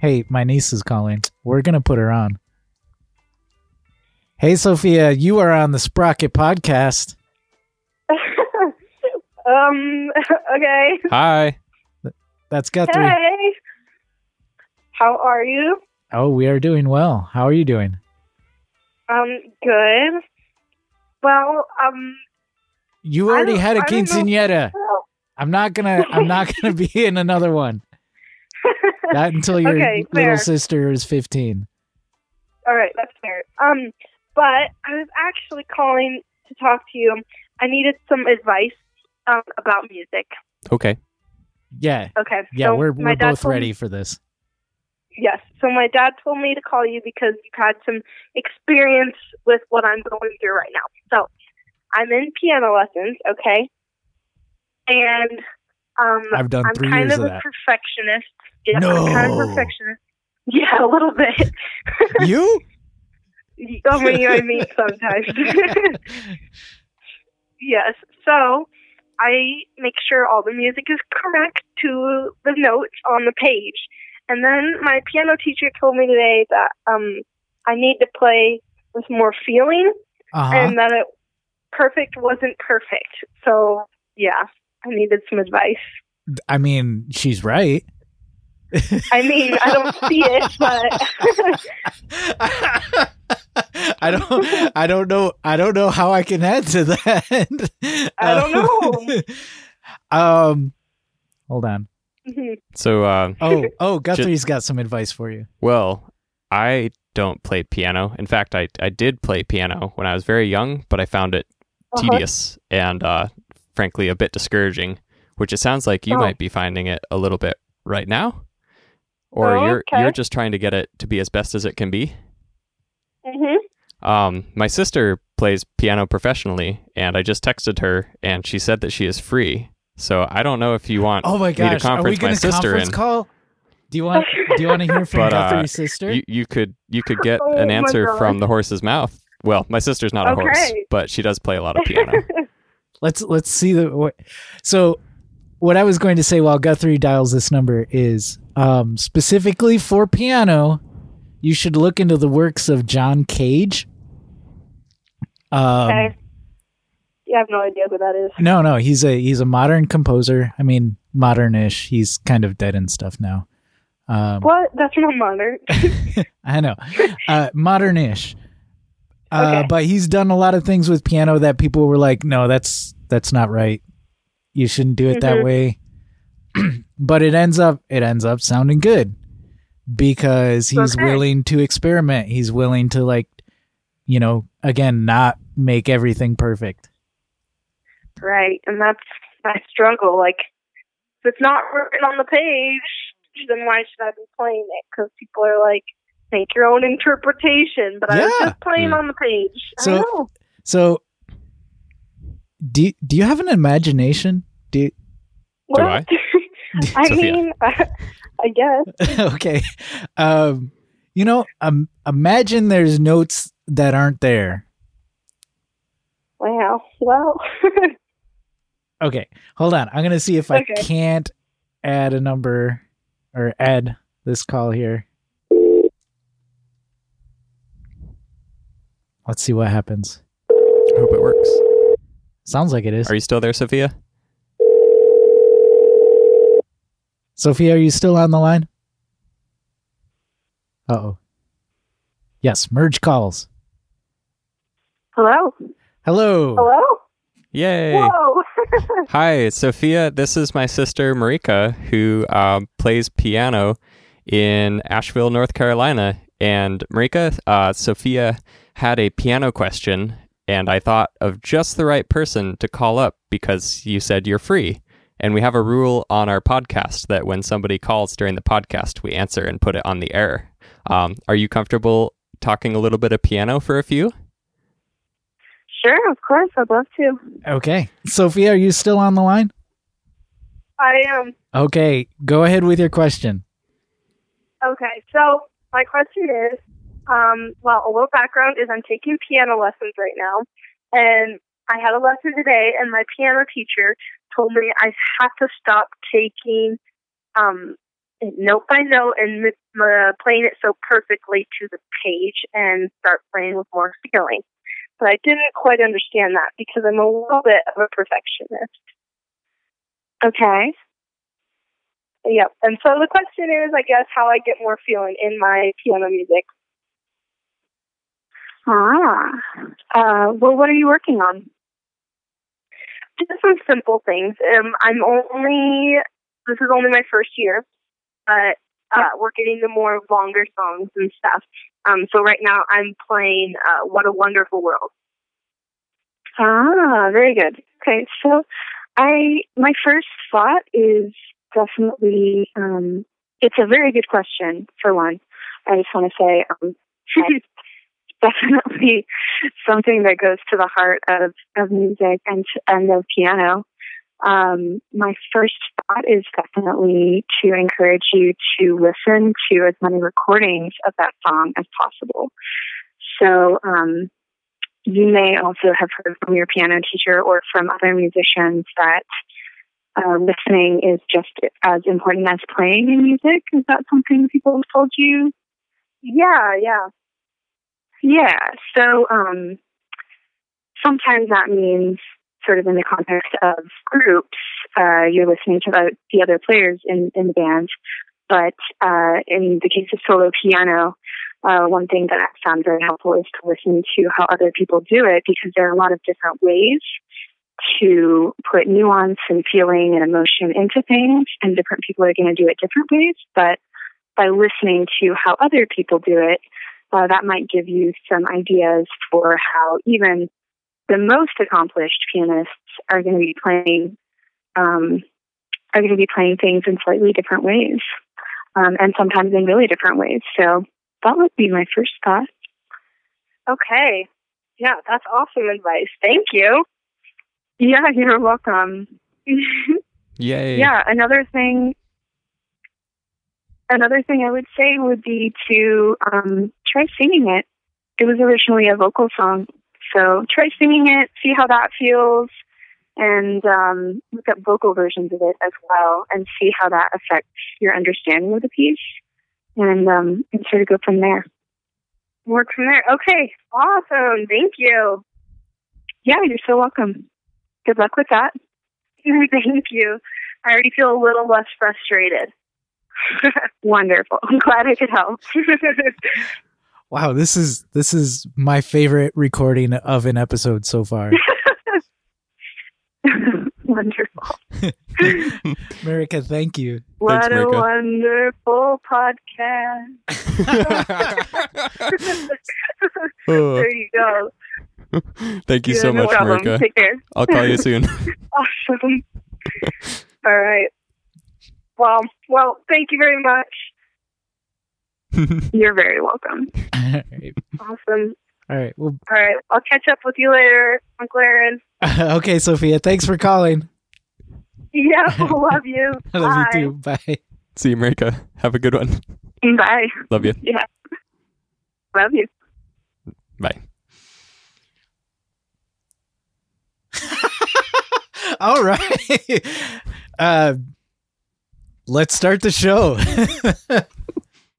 Hey, my niece is calling. We're gonna put her on. Hey, Sophia, you are on the Sprocket podcast. um. Okay. Hi. That's Guthrie. Hey. How are you? Oh, we are doing well. How are you doing? Um. Good. Well. Um. You already had a I don't know. quinceanera. I'm not gonna. I'm not gonna be in another one. Not until your Okay, little sister is 15. All right. That's fair. Um. But I was actually calling to talk to you. I needed some advice um, about music. Okay. Yeah, Okay. yeah, so we're we're both told me- ready for this. Yes. So my dad told me to call you because you've had some experience with what I'm going through right now. So I'm in piano lessons, okay? And um I've done I'm three kind years of of a that. perfectionist. Yeah, I'm kind of a perfectionist. Yeah, a little bit. You? I mean, I mean sometimes. yes. So I make sure all the music is correct to the notes on the page. And then my piano teacher told me today that um I need to play with more feeling Uh-huh. and that it perfect wasn't perfect. So yeah, I needed some advice. I mean, she's right. I mean, I don't see it, but I don't I don't know I don't know how I can add to that. I don't know. Um hold on. Mhm. So, uh, Oh, oh, Guthrie's got some advice for you. well, I don't play piano. In fact, I, I did play piano when I was very young, but I found it Uh-huh. tedious and, uh, frankly, a bit discouraging, which it sounds like you Oh. might be finding it a little bit right now. Or Oh, you're okay. you're just trying to get it to be as best as it can be. Mm-hmm. Um, my sister plays piano professionally, and I just texted her, and she said that she is free. So I don't know if you want Oh my me to gosh, are we conference my going to sister conference in. call? Do you want do you want to hear from But, uh, Guthrie's sister? You, you could you could get Oh an answer from the horse's mouth. Well, my sister's not a horse, but she does play a lot of piano. let's let's see the so what i was going to say while guthrie dials this number is um specifically for piano you should look into the works of john cage um okay. You have no idea who that is. no no he's a he's a modern composer i mean modernish he's kind of dead and stuff now um What? That's not modern. I know. Uh, modernish. Uh, Okay. but he's done a lot of things with piano that people were like, no, that's that's not right. You shouldn't do it that Mhm. way. but it ends up it ends up sounding good because he's Okay. willing to experiment. He's willing to like, you know, again, not make everything perfect. Right, and that's my struggle. Like, if it's not written on the page, then why should I be playing it? Because people are like, make your own interpretation. But I was just playing on the page. So- I know. So, do do you have an imagination? Do you, What? I? I Sophia. mean, I guess. okay. Um, you know, um, imagine there's notes that aren't there. Wow. Well, Okay, hold on. I'm gonna see if I can't add a number or add this call here. Let's see what happens. I hope it works. Sounds like it is. Are you still there, Sophia? Sophia, are you still on the line? Uh oh. Yes, merge calls. hello. Hello. Hello. Yay! Whoa. Hi, Sophia. This is my sister Marika, who um, plays piano in Asheville, North Carolina. And Marika, uh, Sophia had a piano question, and I thought of just the right person to call up because you said you're free. And we have a rule on our podcast that when somebody calls during the podcast, we answer and put it on the air. Um, are you comfortable talking a little bit of piano for a few? sure, of course. I'd love to. Okay. Sophia, are you still on the line? I am. Okay, go ahead with your question. Okay, so my question is, um, well, a little background is I'm taking piano lessons right now, and I had a lesson today, and my piano teacher told me I have to stop taking um, note by note and playing it so perfectly to the page and start playing with more feeling. But I didn't quite understand that because I'm a little bit of a perfectionist. Okay. Yep. And so the question is, I guess, how I get more feeling in my piano music. Ah. Uh, well, what are you working on? Just some simple things. Um, I'm only, this is only my first year, but uh, we're getting the more longer songs and stuff. Um, so right now I'm playing uh, What a Wonderful World. Ah, very good. Okay, so I my first thought is definitely um, it's a very good question for one. I just want to say um, definitely something that goes to the heart of, of music and and of piano. Um, my first thought is definitely to encourage you to listen to as many recordings of that song as possible. So um, you may also have heard from your piano teacher or from other musicians that uh, listening is just as important as playing in music. Is that something people have told you? Yeah, yeah. Yeah. So um, sometimes that means, sort of in the context of groups, uh, you're listening to the, the, other players in, in the band. But uh, in the case of solo piano, uh, one thing that I found very helpful is to listen to how other people do it because there are a lot of different ways to put nuance and feeling and emotion into things, and different people are going to do it different ways. But by listening to how other people do it, uh, that might give you some ideas for how even the most accomplished pianists are going to be playing um, are going to be playing things in slightly different ways, um, and sometimes in really different ways. So that would be my first thought. Okay, yeah, that's awesome advice. Thank you. Yeah, you're welcome. Yay! Yeah, another thing another thing I would say would be to um, try singing it. It was originally a vocal song, so try singing it, see how that feels, and um, look up vocal versions of it as well, and see how that affects your understanding of the piece, and um, and sort of go from there. Work from there. Okay, awesome. Thank you. Yeah, you're so welcome. Good luck with that. Thank you. I already feel a little less frustrated. Wonderful. I'm glad I could help. wow, this is this is my favorite recording of an episode so far. Wonderful. Marika, thank you. What Thanks, a Marika. wonderful podcast. Oh, there you go. thank you Yeah, so no much, problem. Marika. Take care. I'll call you soon. Awesome. All right. Well, well, thank you very much. You're very welcome. All right. Awesome. All right. Well, All right. I'll catch up with you later, Uncle Aaron. okay, Sophia. Thanks for calling. Yeah, love you. I love Bye. you too. Bye. See you, Marika. Have a good one. Bye. Love you. Yeah. Love you. Bye. All right. Uh, let's start the show.